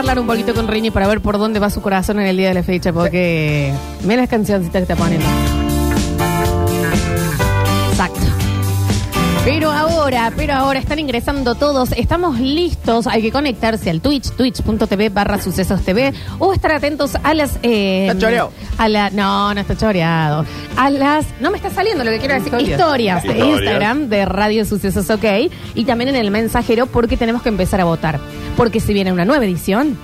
charlar un poquito con Rini para ver por dónde va su corazón en el día de la fecha, porque mira las cancioncitas que está poniendo. Exacto. Pero ahora, pero ahora están ingresando todos, estamos listos, hay que conectarse al Twitch, twitch.tv barra sucesos TV, o estar atentos a las... eh, Está choreado. A la, no, no está choreado. A las... No me está saliendo lo que quiero decir. Historias. Historias de Historias. Instagram de Radio Sucesos OK y también en el mensajero porque tenemos que empezar a votar. Porque si viene una nueva edición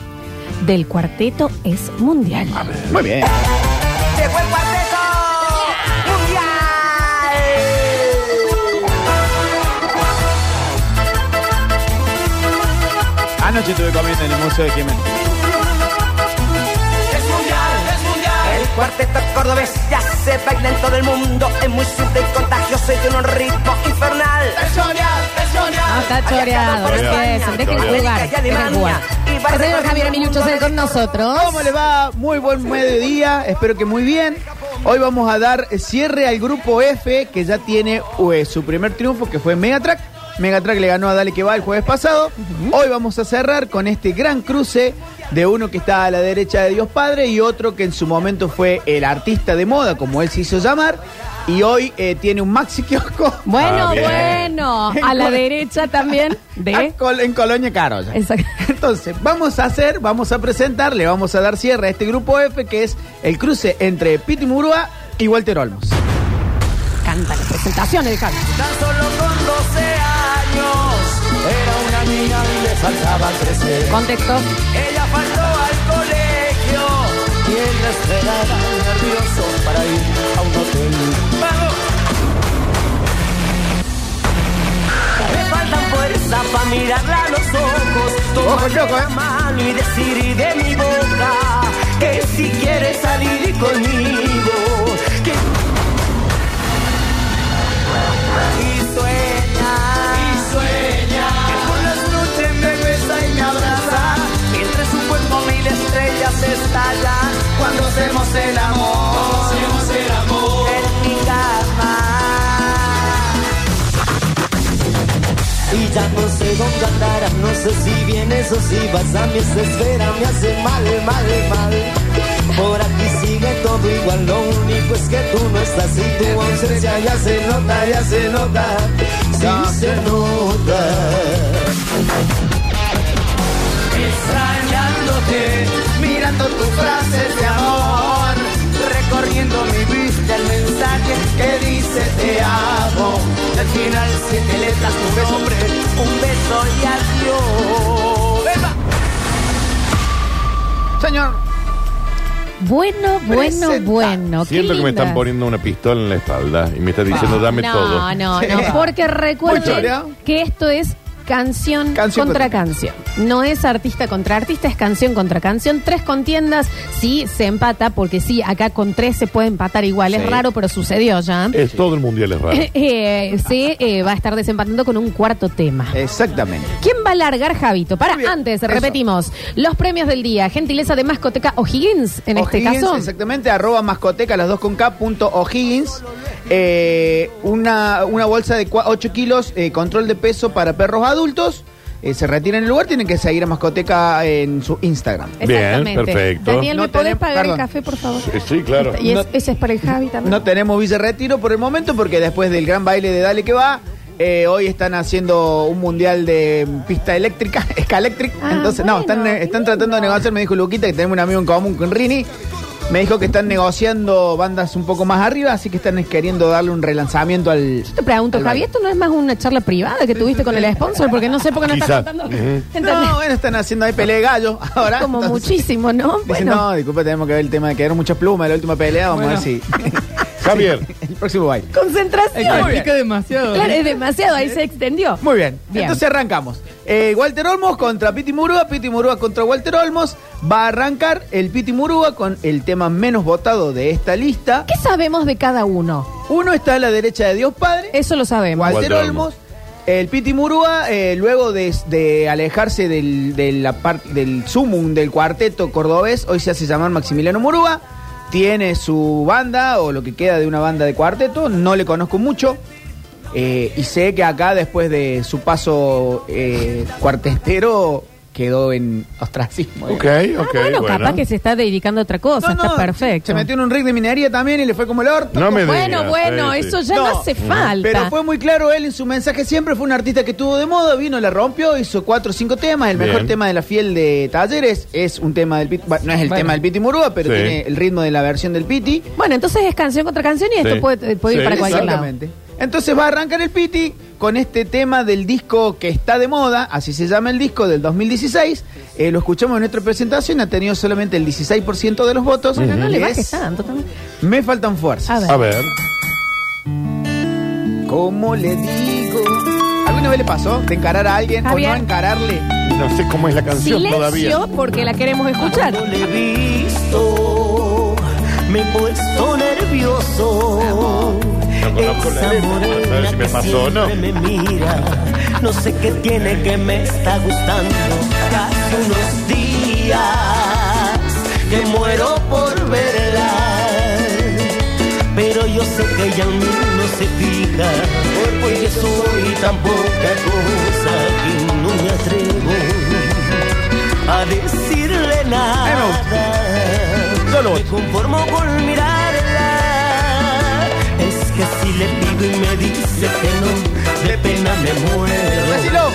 del cuarteto es mundial. Muy bien. Llegó el cuarteto Anoche estuve comiendo en el Museo de Jiménez. Es mundial, es mundial. El cuarteto cordobés ya se baila en todo el mundo. Es muy simple y contagioso y tiene un ritmo infernal. Es mundial, es mundial. No está choreado, no empiecen, dejen jugar, dejen jugar. El señor Javier Minucho con nosotros. ¿Cómo le va? Muy buen mediodía, espero que muy bien. Hoy vamos a dar cierre al grupo F que ya tiene eh, su primer triunfo que fue Megatrack. Megatrack le ganó a Dale que va el jueves pasado. Hoy vamos a cerrar con este gran cruce de uno que está a la derecha de Dios Padre y otro que en su momento fue el artista de moda, como él se hizo llamar, y hoy eh, tiene un maxi kiosco Bueno, Ah, bien. bueno, a la derecha también de... a Col- en Colonia Carolla. Exacto. Entonces, vamos a hacer, vamos a presentar, le vamos a dar cierre a este grupo F, que es el cruce entre Piti Murúa y Walter Olmos. Canta la presentación el Javi. Tan solo con faltaba crecer. Contexto. Ella faltó al colegio y él la esperaba nervioso para ir a un hotel. ¡Vamos! Me faltan fuerza para mirarla a los ojos, Ojo, tomarle loco, la ¿eh? mano y decir de mi boca que si quiere salir conmigo. Que... Y sueña, sé andarás, no sé si vienes o si vas a mi esfera, me hace mal, mal, mal. Por aquí sigue todo igual, lo único es que tú no estás y tu ausencia ya se nota, ya se nota, sí se nota. Extrañándote, mirando tus frases de amor, recorriendo mi vista el mensaje que dice te amo. Al final siete letras tu nombre, Señor, Bueno, bueno, Presenta. bueno. qué Siento que me linda. están poniendo una pistola en la espalda y me está diciendo dame no, todo. No, Sí. no, porque recuerden que esto es canción, Canción contra contra- canción. No es artista contra artista, es canción contra canción. Tres contiendas, sí se empata, porque sí, acá con tres se puede empatar igual. Es Sí. raro, pero sucedió ya. Es todo el mundial es raro. Eh, se eh, va a estar desempatando con un cuarto tema. exactamente. ¿Quién va a largar, Javito? Para, antes, eso. repetimos. Los premios del día. Gentileza de Mascoteca O'Higgins, en este caso. Exactamente, arroba mascoteca, las dos con K, punto O'Higgins. Eh, una, una bolsa de 8 kilos, eh, control de peso para perros adultos. Eh, se retira en el lugar, tienen que seguir a mascoteca en su Instagram. Bien, perfecto. Daniel, ¿me No podés tenemos- pagar perdón. el café, por favor? Sí, sí, claro. Y es- No- ese es para el Javi también. No tenemos Villa Retiro por el momento porque después del gran baile de Dale que va, eh, hoy están haciendo un mundial de pista eléctrica, escaléctric. Ah, Entonces, no, están, eh, están tratando de negociar, me dijo Luquita, que tenemos un amigo en común con Rini. Me dijo que están negociando bandas un poco más arriba, así que están queriendo darle un relanzamiento al. Te pregunto, al Javi, baile. ¿esto no es más una charla privada que tuviste con el sponsor? Porque no sé por qué no estás contando. No, bueno, están haciendo ahí pelea de gallo ahora. Como entonces- muchísimo, ¿no? Dicen, Bueno, no, disculpe, tenemos que ver el tema de que dieron muchas plumas la última pelea. Vamos a ver si. Javier, el próximo baile. concentración. Bien. demasiado. Claro, es demasiado, ahí se extendió. Muy bien. Bien. Entonces arrancamos. Eh, Walter Olmos contra Piti Murúa, Piti Murúa contra Walter Olmos. Va a arrancar el Piti Murúa con el tema menos votado de esta lista. ¿Qué sabemos de cada uno? Uno está a la derecha de Dios Padre, Eso lo sabemos. Walter, Walter Olmos. Olmos. El Piti Murúa, eh, luego de, de alejarse del, de la parte del sumum del cuarteto cordobés, hoy se hace llamar Maximiliano Murúa. Tiene su banda, o lo que queda de una banda de cuarteto. No le conozco mucho. Eh, y sé que acá, después de su paso eh, cuartetero, quedó en ostracismo. Ok, digamos. ok, Ah, bueno, bueno. capaz que se está dedicando a otra cosa, No, está no, perfecto. Se metió en un rig de minería también y le fue como el orto. No me bueno, digas, bueno, sí, sí. eso ya no, No, hace falta. Pero fue muy claro él en su mensaje siempre, fue un artista que estuvo de moda, vino, la rompió, hizo cuatro o cinco temas, el Bien. mejor tema de la fiel de Talleres es un tema del Piti, bueno, no es el Bueno. tema del Piti Murúa, pero Sí. tiene el ritmo de la versión del Piti. Bueno, entonces es canción contra canción y esto Sí. puede, puede ir Sí, para cualquier lado. Exactamente. Entonces va a arrancar el Piti con este tema del disco que está de moda, así se llama el disco del 2016. Eh, lo escuchamos en nuestra presentación, ha tenido solamente el 16% de los votos. Bueno, no le Es bajes tanto también. Me faltan fuerzas. A ver. A ver. ¿Cómo le digo? ¿Alguna vez le pasó de encarar a alguien Javier. o no encararle? No sé cómo es la canción Silencio todavía. porque la queremos escuchar. Cuando le he visto, me he puesto nervioso. No conozco la letra, si me que pasó o no. siempre me mira, no sé qué tiene que me está gustando. Casi unos días que muero por verla, pero yo sé que ella en mí no se fija, porque soy tan poca cosa que no me atrevo a decirle nada. Me conformo con mirarla. Que le pido y me dice que no, de pena me muero. Decilo.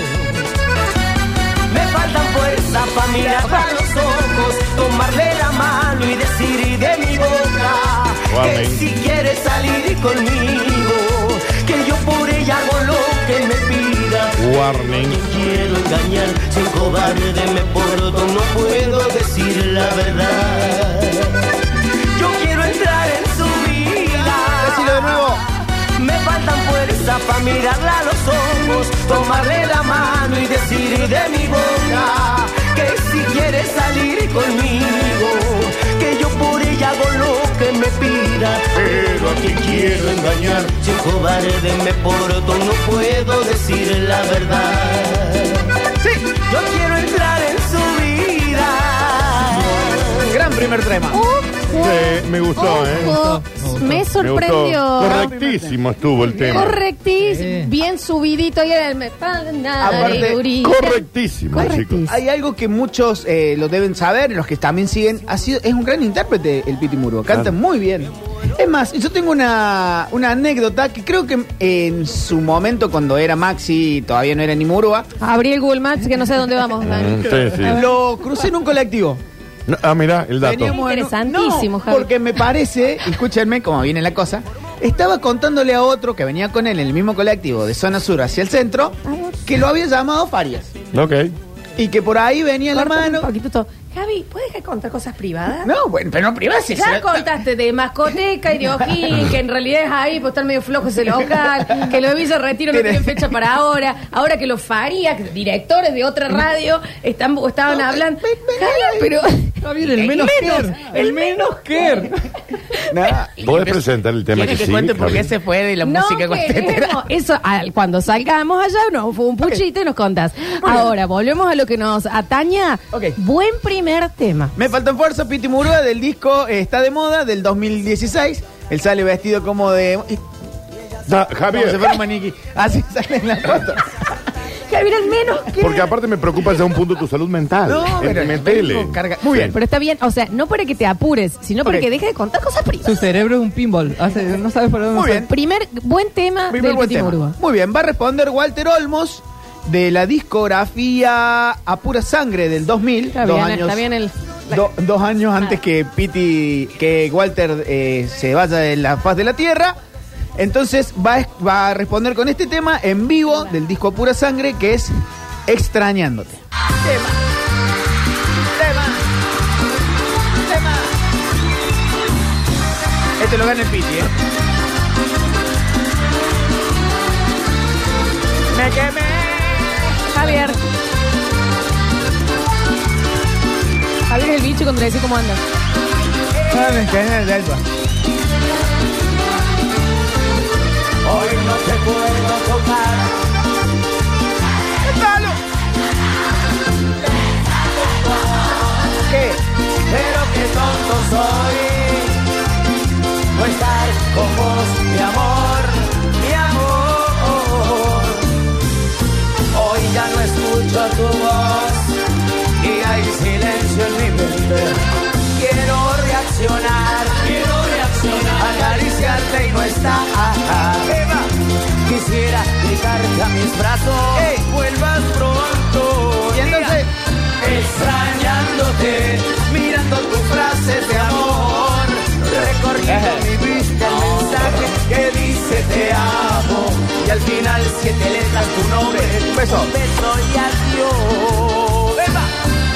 Me faltan fuerzas para mirarla a los ojos, tomarle la mano y decir de mi boca que si quiere salir conmigo, que yo por ella hago lo que me pida. Warning. No quiero engañar, soy cobarde, me porto, no puedo decir la verdad. Para mirarla a los ojos, tomarle la mano y decir de mi boca que si quiere salir conmigo, que yo por ella hago lo que me pida. Pero a quien quiero engañar, si cobarde me porto, no puedo decir la verdad. Sí. Yo quiero entrar en su vida. Gran primer tema. Sí, me gustó, ¿eh? Ojo, me Me gustó. sorprendió. Correctísimo estuvo el tema. Correctísimo, bien subidito ahí en el me- Aparte, Correctísimo, Correctísimo. chicos. Hay algo que muchos eh, lo deben saber, los que también siguen, ha sido, es un gran intérprete el Piti Murgo, canta Claro. muy bien. Es más, yo tengo una, una anécdota que creo que en su momento, cuando era Maxi, todavía no era ni Murua, Abrí el Google Maps que no sé dónde vamos. Dani. Mm, sí, sí. lo crucé en un colectivo. No, ah, mira, el dato. Veníamos en Interesantísimo, No, Javi. porque me parece, escúchenme cómo viene la cosa, estaba contándole a otro que venía con él en el mismo colectivo de zona sur hacia el centro, que lo había llamado Farias. Ok. Y que por ahí venía la Córtame mano. un poquito todo. Javi, ¿puedes dejar de contar cosas privadas? No, bueno, pero no privase. Ya contaste de mascoteca y de Ojín, que en realidad es ahí, pues estar medio flojo ese local, que lo de Villa Retiro no Tiene- tienen fecha para ahora, ahora que los Farías, directores de otra radio, están, estaban hablando. Javier, pero. Javier, el menos care. el menos care. Nada. ¿Puedes presentar el tema que, que sigue, cuente por qué se fue de la No música cuartetera. queremos. Eso, al- cuando salgamos allá, no, fue un puchito y nos contás. Ahora, volvemos a lo que nos ataña. Ok. Buen primer tema. Me faltan fuerza, Piti Murúa del disco eh, Está de Moda del 2016. Él sale vestido como de. Da, Como si Javier, fuera un maniquí. Así sale en la foto. Javier, al menos que. porque aparte me preocupa ya un punto tu salud mental. No, pero metele. vengo carga- Muy bien. Pero está bien, o sea, no para que te apures, sino para Ok. que dejes de contar cosas Su privadas. cerebro es un pinball. Hace, no sabes por dónde Muy bien. Primer buen tema Primer del buen tema. Muy bien, va a responder Walter Olmos de la discografía A Pura Sangre del 2000. Está dos bien, años, está bien el. la- do- dos años antes que Piti, que Walter eh, se vaya de la faz de la tierra. Entonces va a, va a responder con este tema en vivo del disco Pura Sangre que es Extrañándote. Tema. Tema. Tema. Este lo gana el Piti, ¿eh? Me quemé. Javier. Javier es el bicho cuando le decís cómo anda. Ah, me quemé el alba. hoy no te puedo tocar. ¡Déjalo! ¿Qué? Pero qué tonto soy. No estar con vos, mi amor, mi amor. Hoy ya no escucho tu voz y hay silencio en mi mente. Quiero reaccionar. Siete letras tu nombre. Un beso. Un beso y adiós.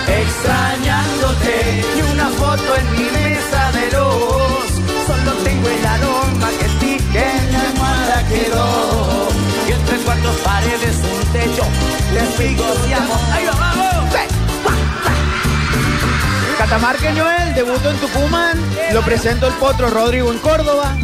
Extrañándote y una foto en mi mesa de luz. Solo tengo el aroma que ti que en la almohada quedó. Y entre cuatro paredes un techo, testigos y amor. ¡Ahí va, vamos! Catamarca Noel debutó en Tucumán. Lo presentó el potro Rodrigo en Córdoba.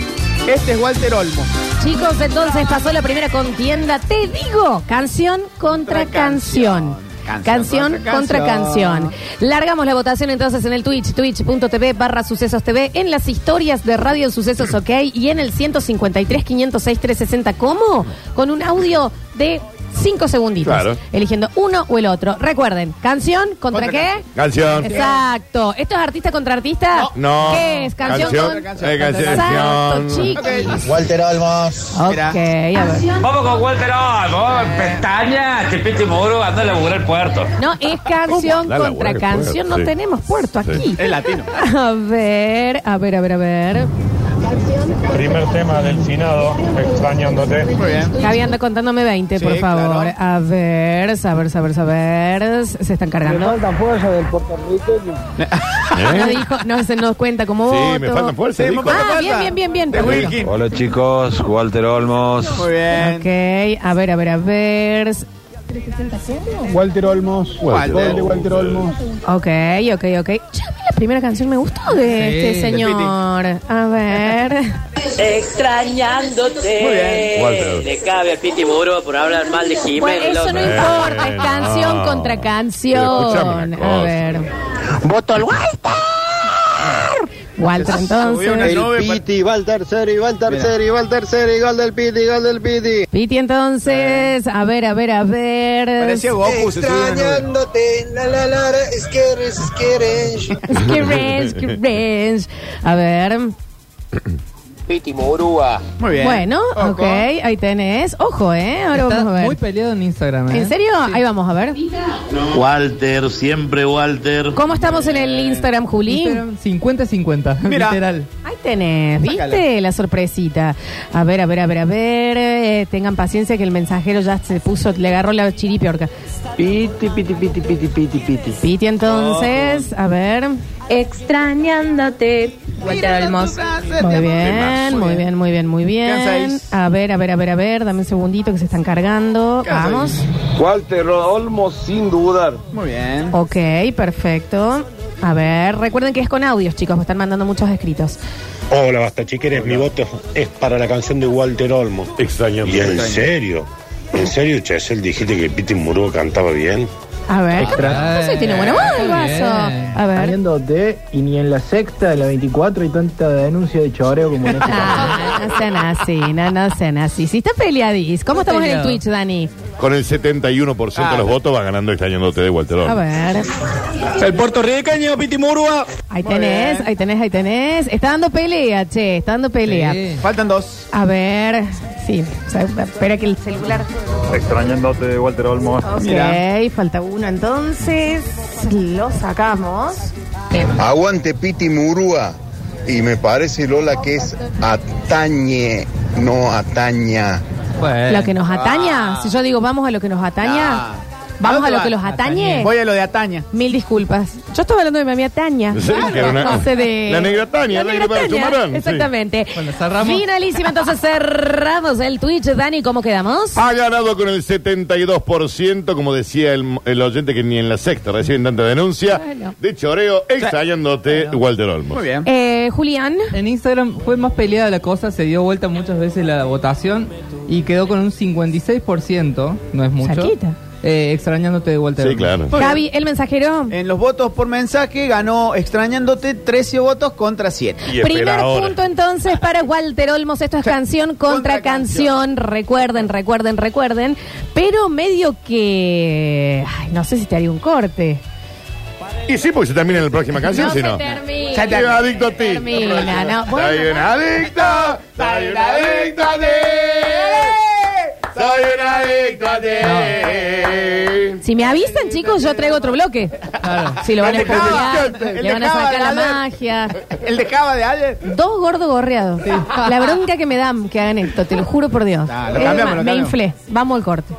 Este es Walter Olmo. Chicos, entonces pasó la primera contienda. Te digo, canción contra canción. canción. Contra canción. Largamos la votación entonces en el Twitch, twitch.tv barra sucesos TV, en las historias de Radio Sucesos OK y en el 153 506 360. ¿Cómo? Con un audio de 5 segunditos. Claro. Eligiendo uno o el otro. Recuerden, canción contra, Contra qué? Canción. Exacto. ¿Esto es artista contra artista? No. ¿Qué es? Canción, Canción. contra Eh, canción. Exacto, chiquis. Walter Olmos. Ok, Mira. a ver. Vamos con Walter Olmo, pestaña, Chipiti Muro, anda a laburar el puerto. No, es canción Da la contra canción. No sí. tenemos puerto Sí. aquí. Es latino. A ver, a ver, a ver, a ver. Primer tema del finado, extrañándote. Muy bien. Javi anda contándome 20, Sí, por favor. claro. A ver, saber, saber, saber. Se están cargando. No ¿Eh? dijo, no se nos cuenta como Sí, voto. me faltan fuerzas. Sí, dijo. me falta Ah, fuerza. bien, bien, bien, bien. De Perfecto. Wilkin. Hola chicos, Walter Olmos. Muy bien. Ok, a ver, a ver, a ver. Walter Olmos. Walter. De Walter Olmos. Ok, ok, ok. La primera canción me gustó de Sí, este de señor. A ver. Extrañándote. Muy bien. Walter. Le cabe al Piti Muro por hablar mal de Bueno, Jiménez. eso no importa, es canción no. contra Pero canción. escuchame una A cosa. ver. Voto al Walter. Walter, entonces. pa- Piti, va el tercero, y va el tercero, y va el tercero, y gol del Piti, gol del Piti. Piti, entonces. A ver, a ver, a ver. Parecía Goku. Extrañándote, la la la, la, es que eres, es que eres. Skirrench, skirrench. A ver. Piti Murúa. Muy bien. Bueno, Ojo. ok, ahí tenés. Ojo, ¿eh? Ahora Está vamos a ver. muy peleado en Instagram, ¿eh? ¿En serio? Ahí vamos a ver. Walter, siempre Walter. ¿Cómo estamos en el Instagram, Juli? Instagram 50-50, Mira. literal. Ahí tenés, ¿viste? Sácala. La sorpresita. A ver, a ver, a ver, a ver. eh, tengan paciencia que el mensajero ya se puso, le agarró la chiripiorca. Piti, piti, piti, piti, piti, piti. Piti, entonces, a ver. Extrañándote. Walter Olmos. Muy bien, muy bien, muy bien, muy bien. A ver, a ver, a ver, a ver. Dame un segundito que se están cargando. Vamos. Walter Olmos, sin dudar. Muy bien. Ok, perfecto. A ver, recuerden que es con audios, chicos, me están mandando muchos escritos. Hola, basta chiqueres, mi voto es para la canción de Walter Olmos. Extraño. Y en serio, en serio, Chesel, dijiste que Piti Murúa cantaba bien. A ver, Extra- no sé, tiene buena voz el vaso. A ver. Saliéndote y ni en la sexta de la 24 hay tanta denuncia de choreo como en este caso. Ah, no sean así, no, no sean así. Si está peleadís, ¿cómo estamos en el. Twitch, Dani? Con el 71% de los votos va ganando extrañándote de Walter A ver. El puertorriqueño Piti Murúa. Ahí Muy tenés, bien. ahí tenés, ahí tenés. Está dando pelea, che, está dando pelea. Sí. Faltan dos. A ver, sí, o sea, espera que el celular. Extrañándote de Walter Olmos. Ok, Mira. falta uno entonces. Lo sacamos. Aguante Piti Murúa. Y me parece, Lola, que es atañe, no ataña. Bueno. Lo que nos ataña, si yo digo vamos a lo que nos ataña, Ah. vamos ¿A lo que los atañe. Voy a lo de Ataña. Mil disculpas. Yo estoy hablando de mi amiga Taña. Sí, que era una- No sé de... La negra Tania, La negra Taña, Sumarán, sí. Exactamente. Bueno, cerramos. Finalísima, entonces cerramos el Twitch. Dani, ¿cómo quedamos? Ha ganado con el 72%, como decía el, el oyente que ni en la sexta reciben tanta denuncia. Bueno. De choreo, extrañándote Walter Olmos. Muy bien. Eh, Julián. En Instagram fue más peleada la cosa, se dio vuelta muchas veces la votación y quedó con un 56%, no es mucho. Cerquita. Eh, extrañándote de Walter. Sí, claro. Javi, el mensajero. En los votos por mensaje ganó extrañándote 13 votos contra 7. Y espera Primer ahora. punto entonces para Walter Olmos. Esto es canción contra, Contra canción. Recuerden, recuerden, recuerden. Pero medio que. Ay, no sé si te haría un corte. Y sí, porque se termina en la próxima canción, no si se no. termina. Soy un adicto a ti. Termina, no. Bueno, Soy un adicto, soy un adicto a ti. Soy un adicto a ti. Si me avisan, chicos, yo traigo otro bloque. Si lo van a el le van a sacar la magia. El de Java de ayer. Dos gordos gorreados. La bronca que me dan que hagan esto, te lo juro por Dios. Lo Es cambiamos, más, lo me cambiamos. inflé. Vamos al corte.